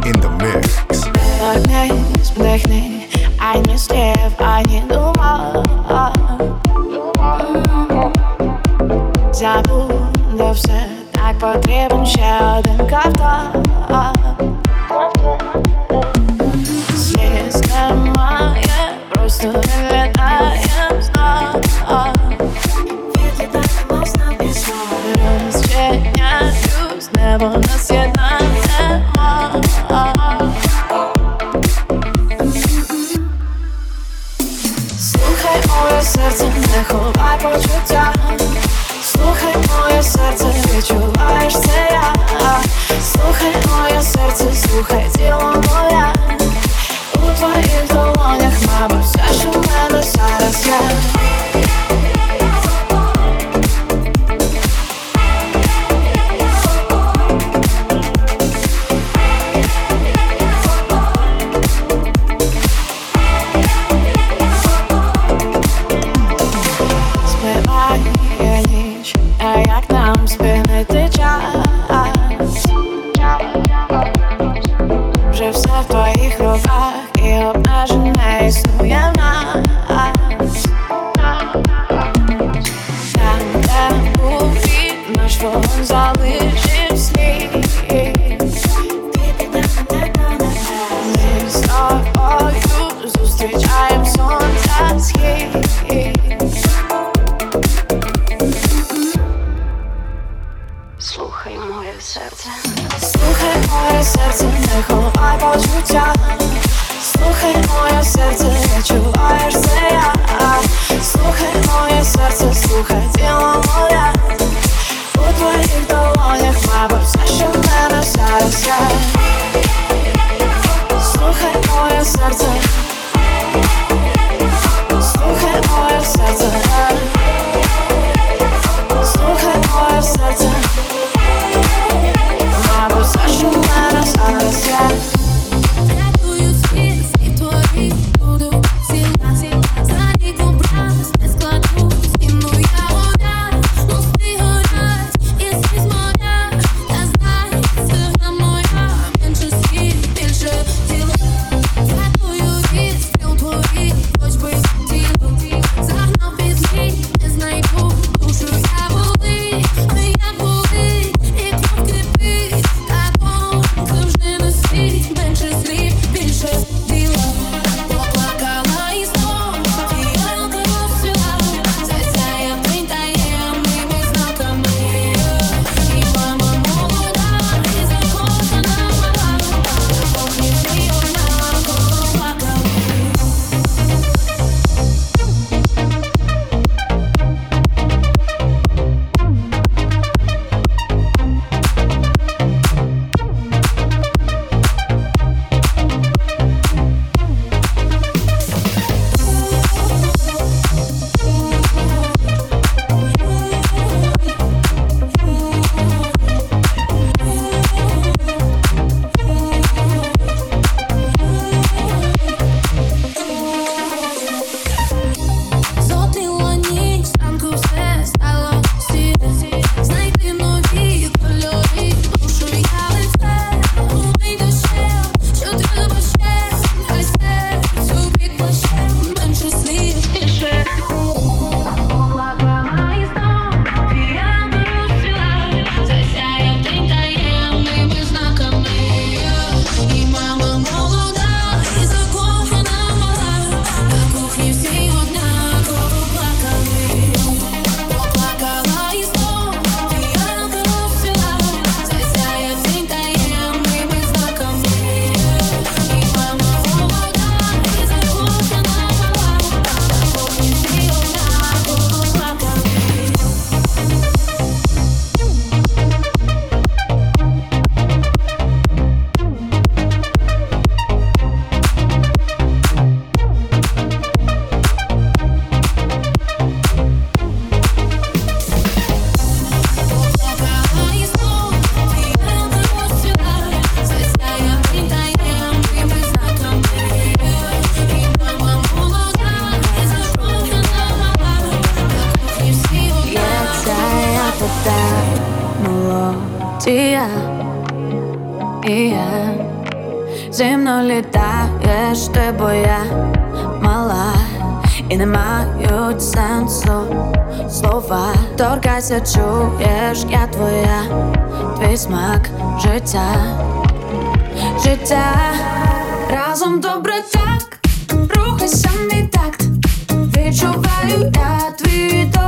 In de weg. Ik ben een splechniek. Ik ga een sterf. Ik ga een doel. Zaduw, lef, zadag. Ik ga een trebbend schouder. Ik ga een doel. escape. Я твій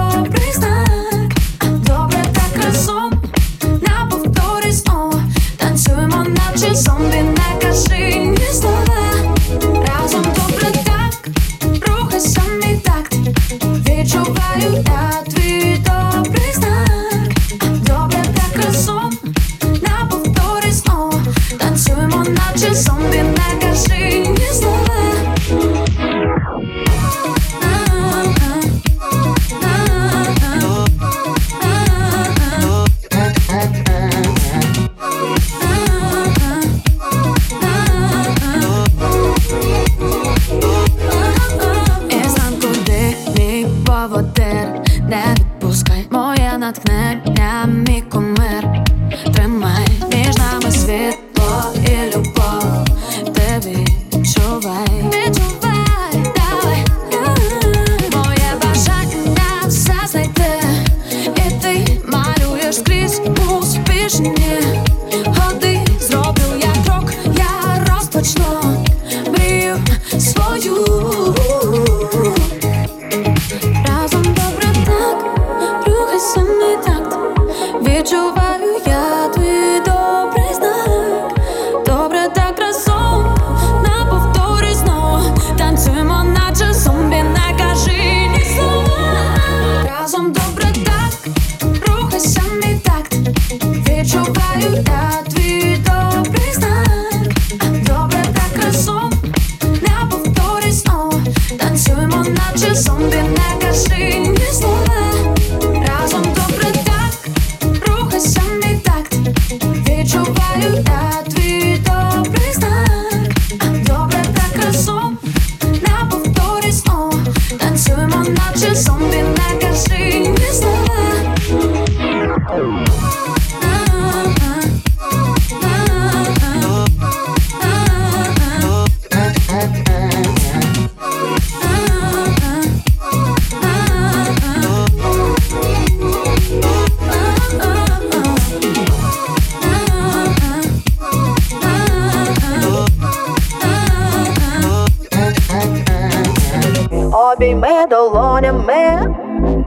долонями,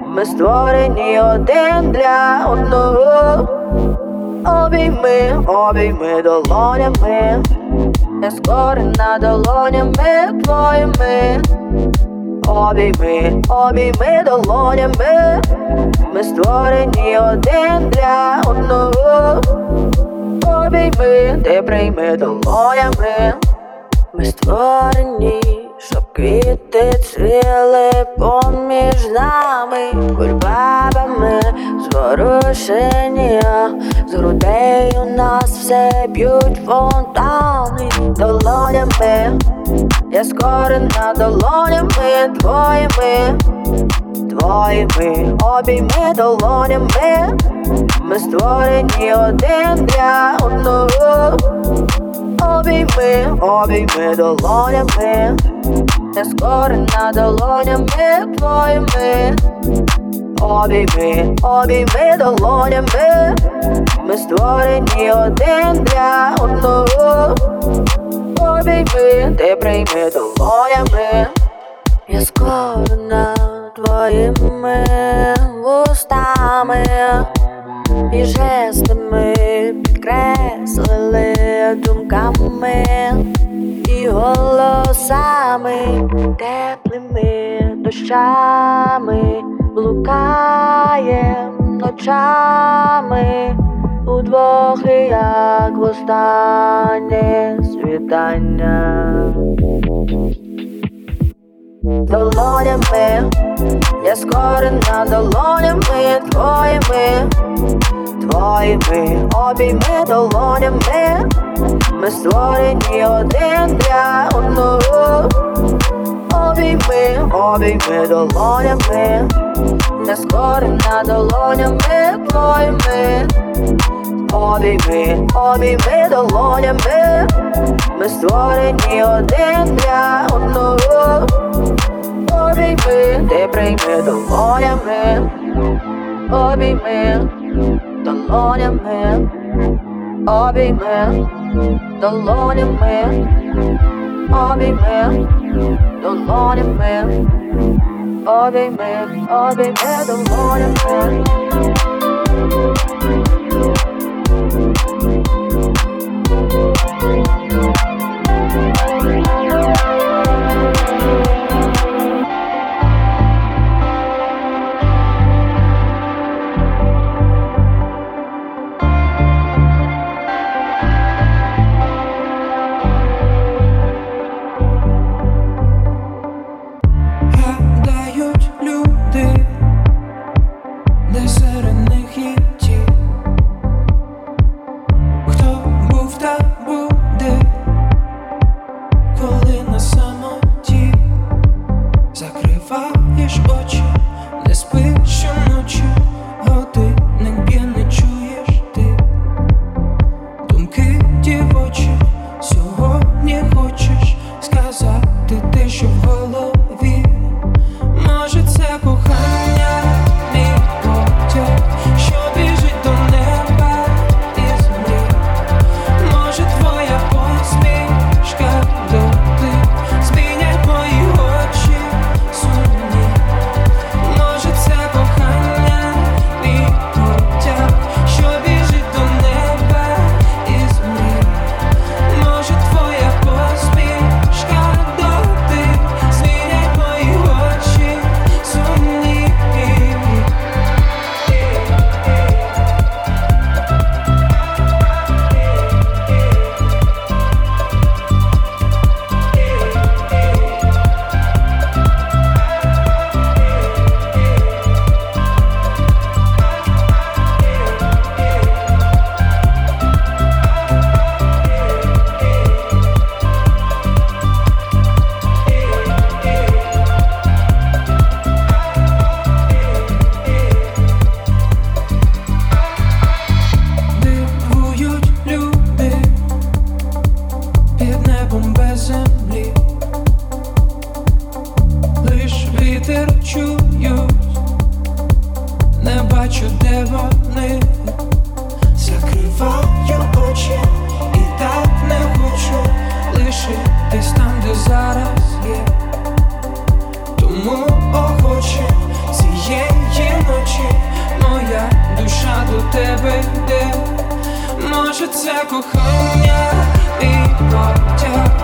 ми створені один для одного. Обійми, обійми долонями, я скорена долонями твоїми. Обійми, обійми долонями, ми створені один для одного. Обійми, ти прийми долонями. Ми створені, квіти цвіли поміж нами, кульбабами зворушені, з грудей у нас все б'ють фонтани. Долонями, я скорена долонями. Твоїми, твоїми обійми долонями, ми створені один для одного. Обійми, обійми долонями, я скорена долонями твоїми. Обійми, обійми долонями, ми створені один для одного. Обійми, ти прийми долонями, я скорена твоїми вустами і жестами підкреслили думками і голосами, теплими дощами блукаєм ночами удвох, і як востаннє світання. Долонями, я скорена долонями твоїми, твоїми обійми долонями, ми створені один для одного. Обійми, обійми долонями, я скорена долонями твоїми, обійми, обійми долонями, ми створені один для одного. Обійми, ти прийми долонями, обійми the lonely man, a big man, the lonely man, a big man, the lonely man, a big man, a big man, lonely man. до тебе йде, може це кохання і потяг.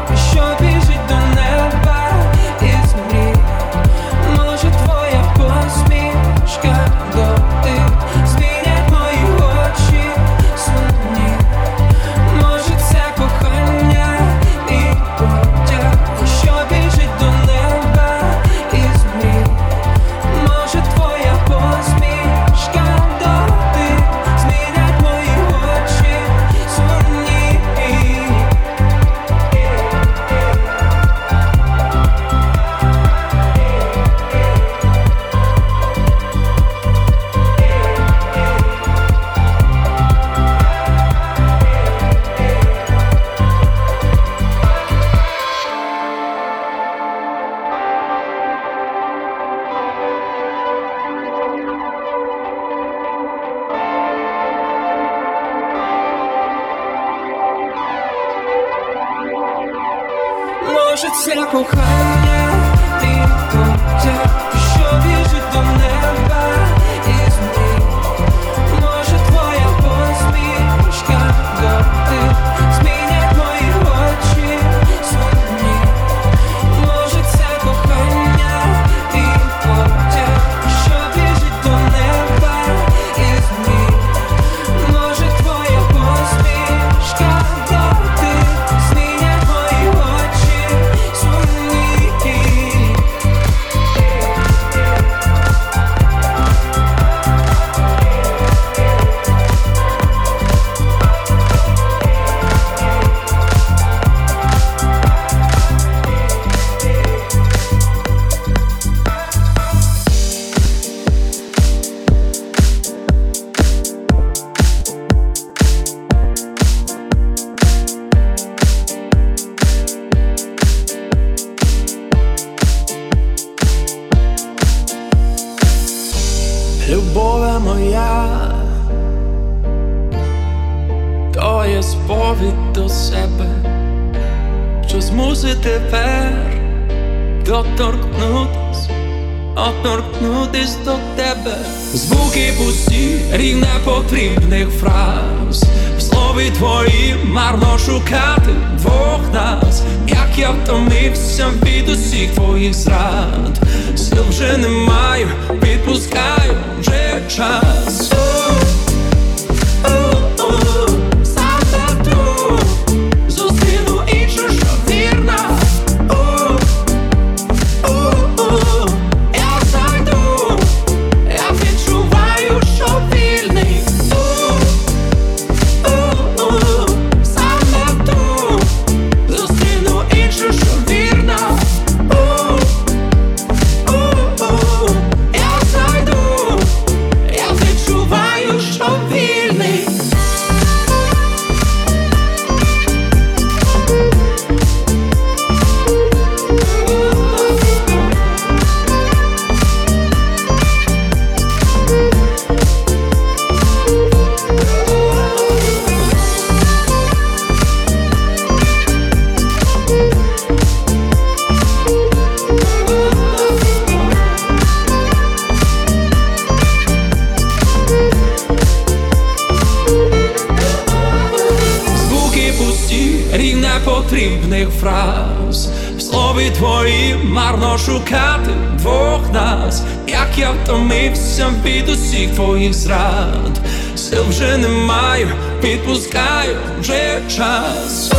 потрібних фраз, в слові твої марно шукати двох нас, як я втомився від усіх твоїх зрад, сил вже не маю, відпускаю вже час.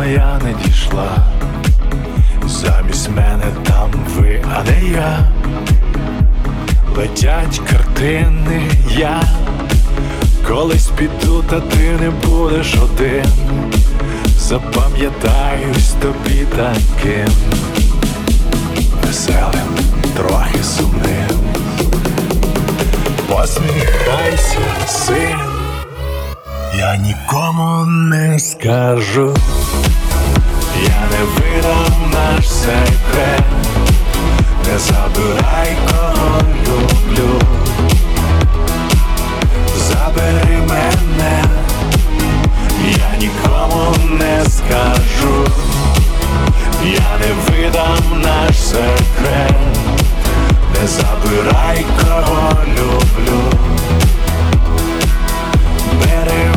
моя не дійшла, замість мене там ви, а не я, летять картини, я колись піду, та ти не будеш один, запам'ятаюсь тобі таким, веселим, трохи сумним, посміхайся син. Я нікому не скажу, я не видам наш секрет, не забирай, кого люблю, забери мене, я нікому не скажу, я не видам наш секрет, не забирай, кого люблю. Бери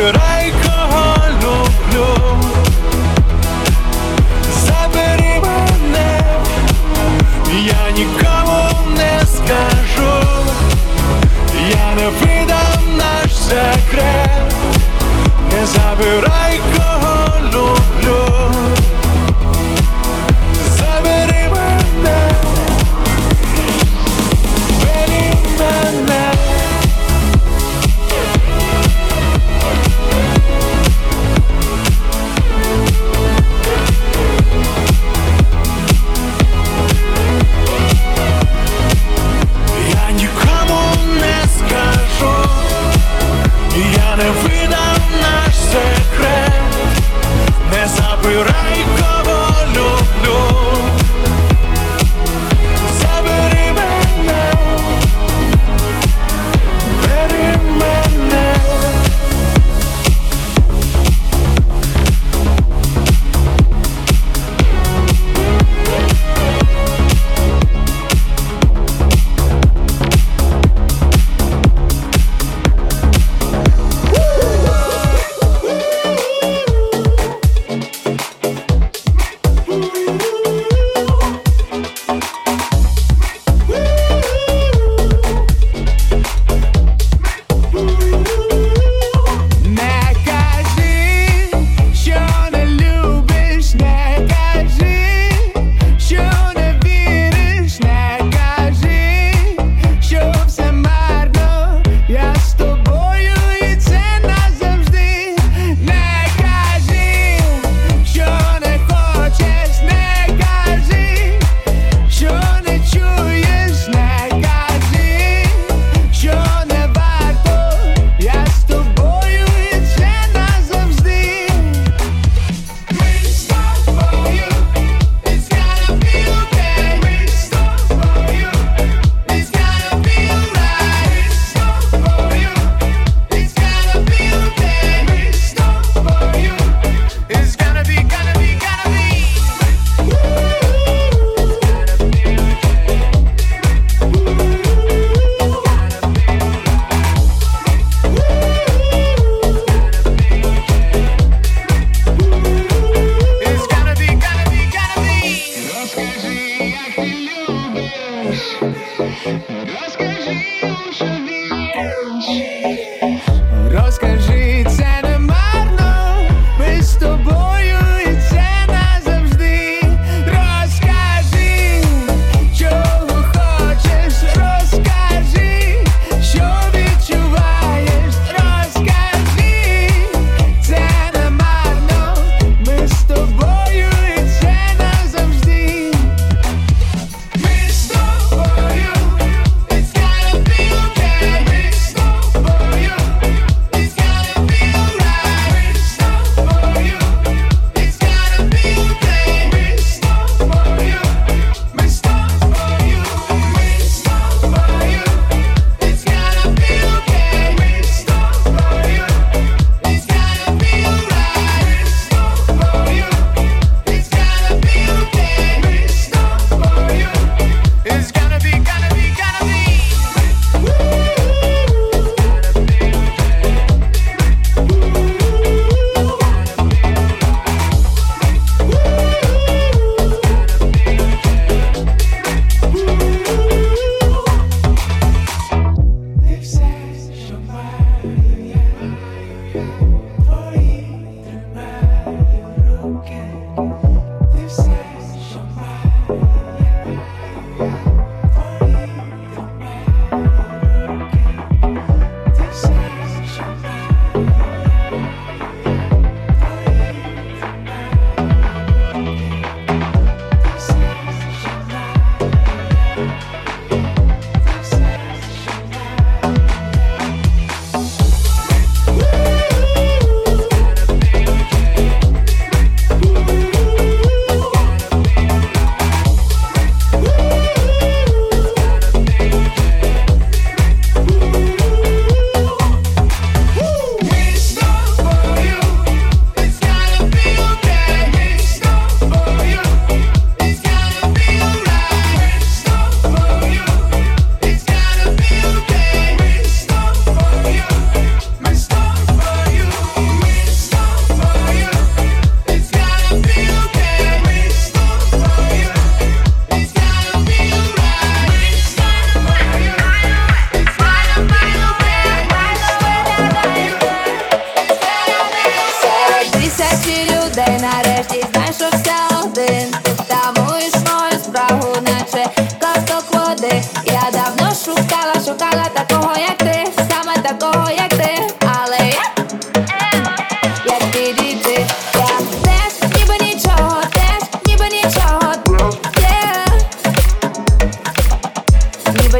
не забирай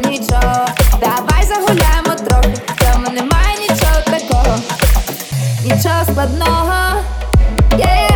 нічого. Давай загуляємо трохи, в цьому немає нічого такого, нічого складного. Yeah.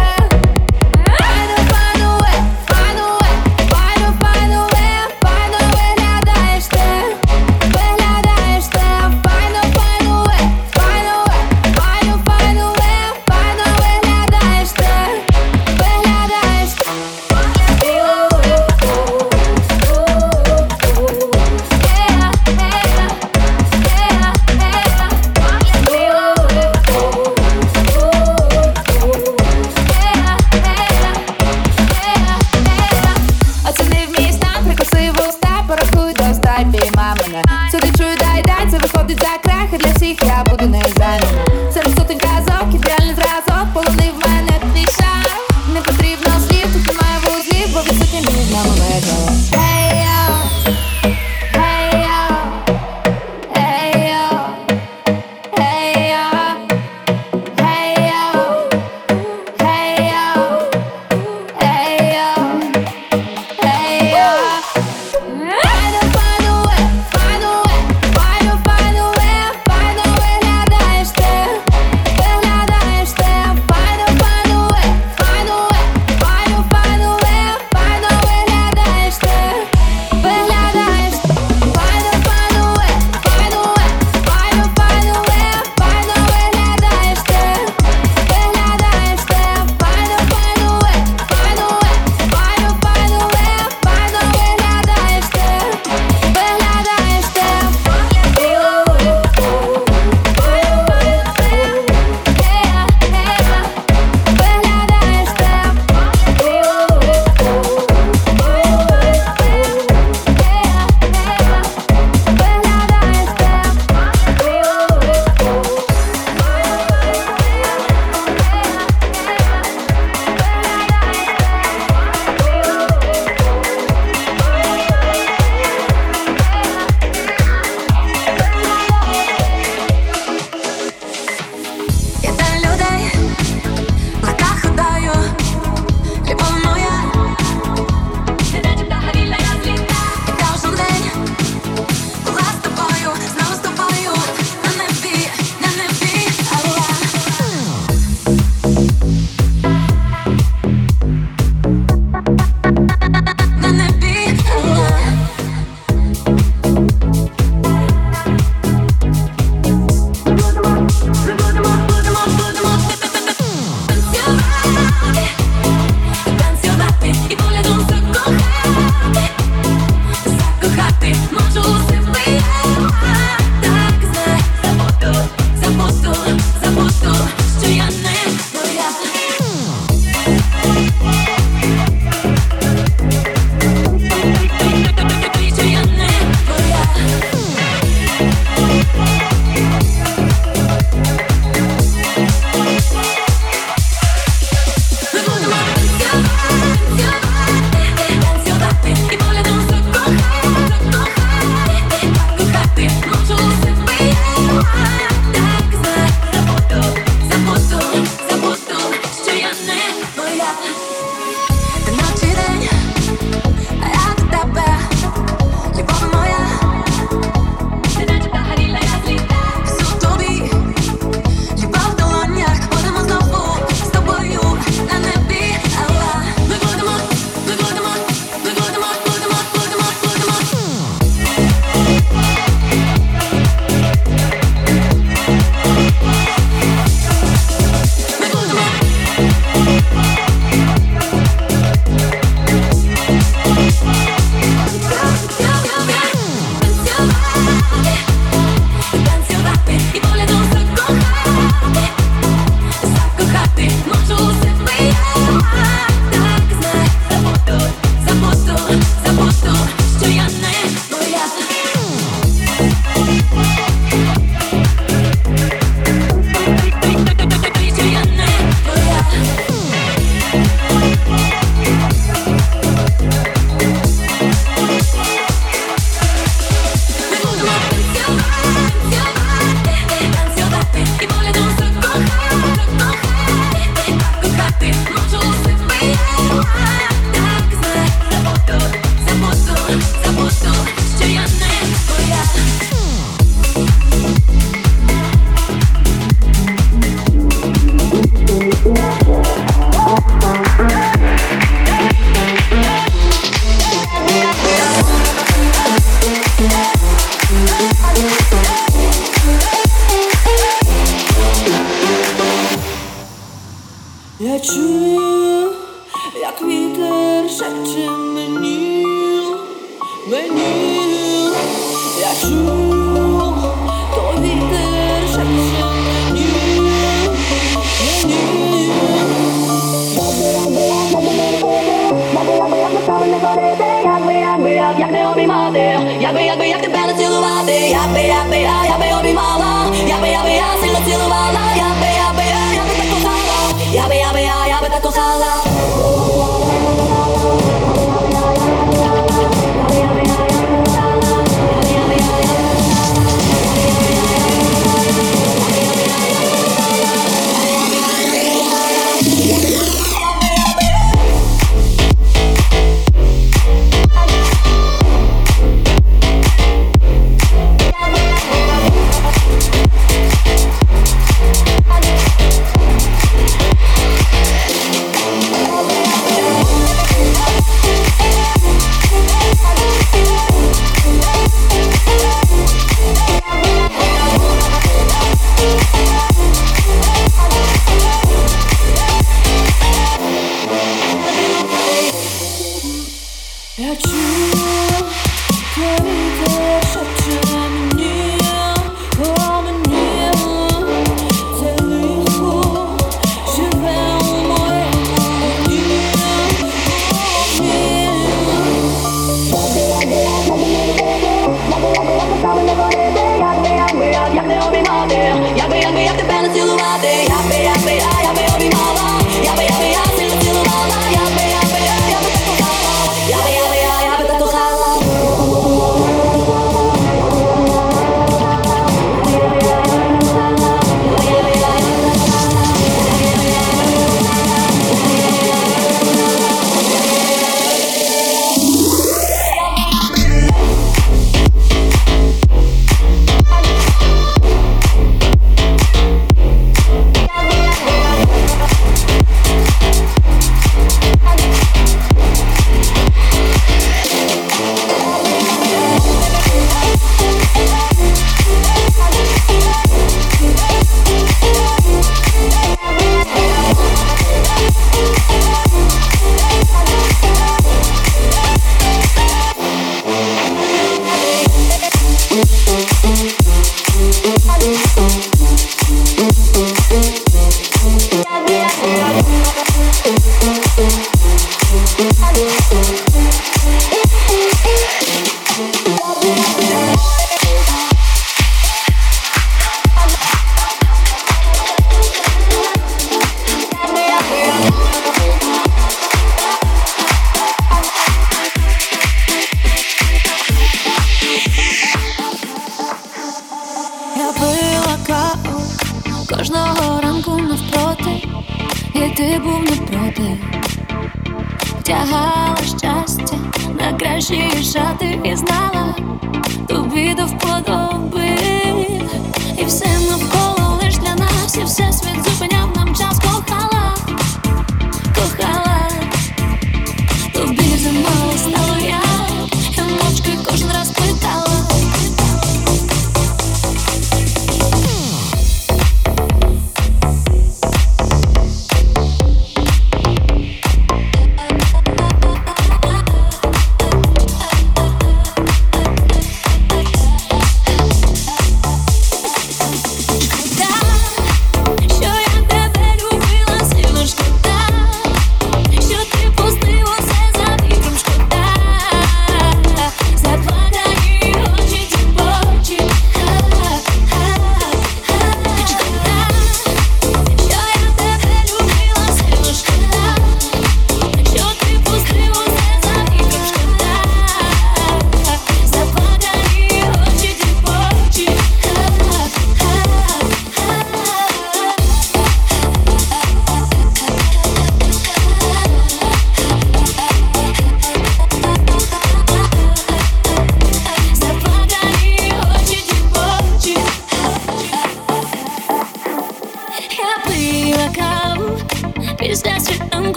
Як не обіймати, як би, як би, як тебе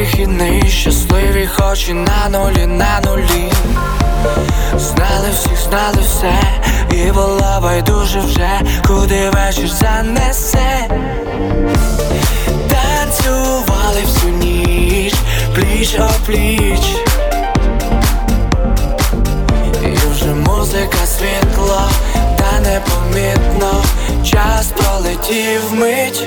вихідний, щасливі хоч і на нулі, на нулі. Знали всіх, знали все, і було байдуже вже, куди вечір занесе. Танцювали всю ніч, пліч о пліч. І вже музика світло, та непомітно, час пролетів мить.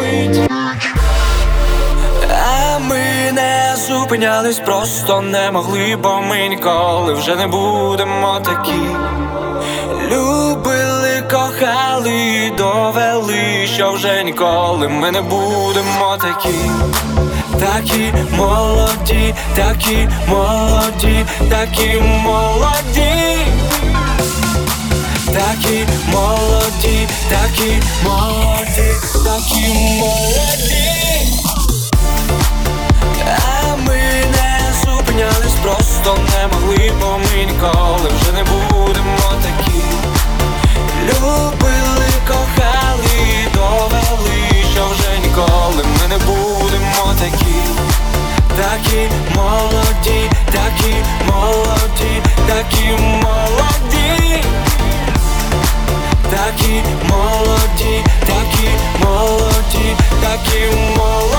А ми не зупинялись, просто не могли, бо ми ніколи вже не будемо такі. Любили, кохали, довели, що вже ніколи ми не будемо такі. Такі молоді, такі молоді, такі молоді. Такі молоді, такі молоді, такі молоді. Просто не могли, бо ми ніколи вже не будемо такі. Любили, кохали, довели, що вже ніколи ми не будемо такі. Такі молоді, такі молоді, такі молоді. Такі молоді, такі молоді, такі молоді.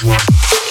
one.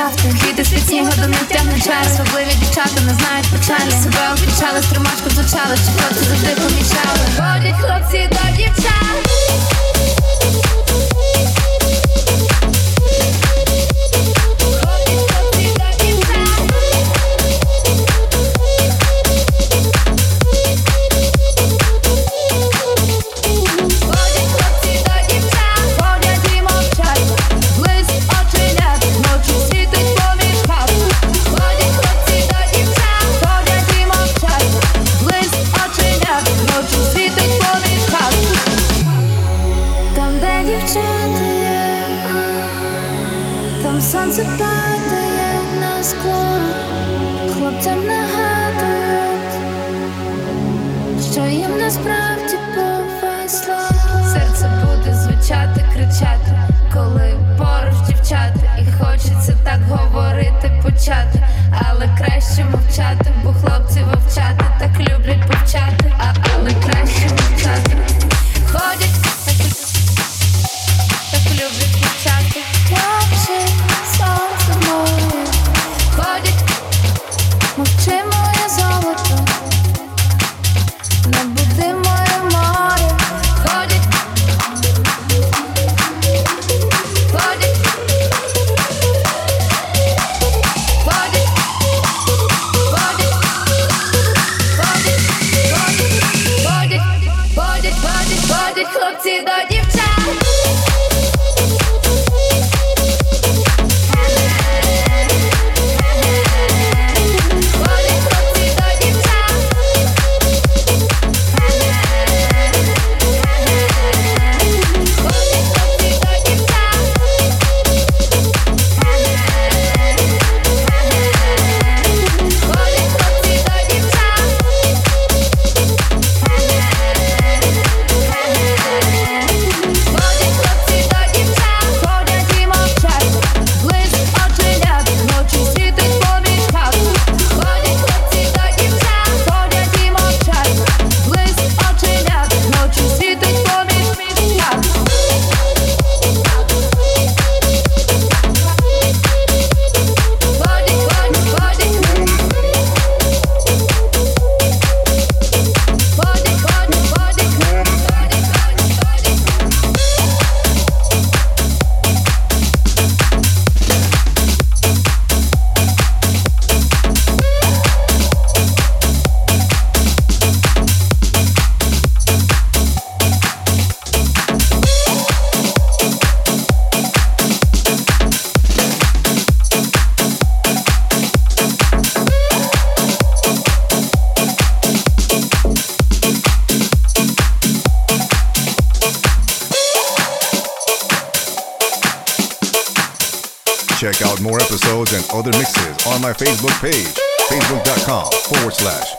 початку Квіти з снігу до них тягнуть чар Особливі дівчата не знають печалі Себе обічали, стримашку звучали, що хлопці завжди помічали. Ходять хлопці до дівчат. Facebook page, facebook.com forward slash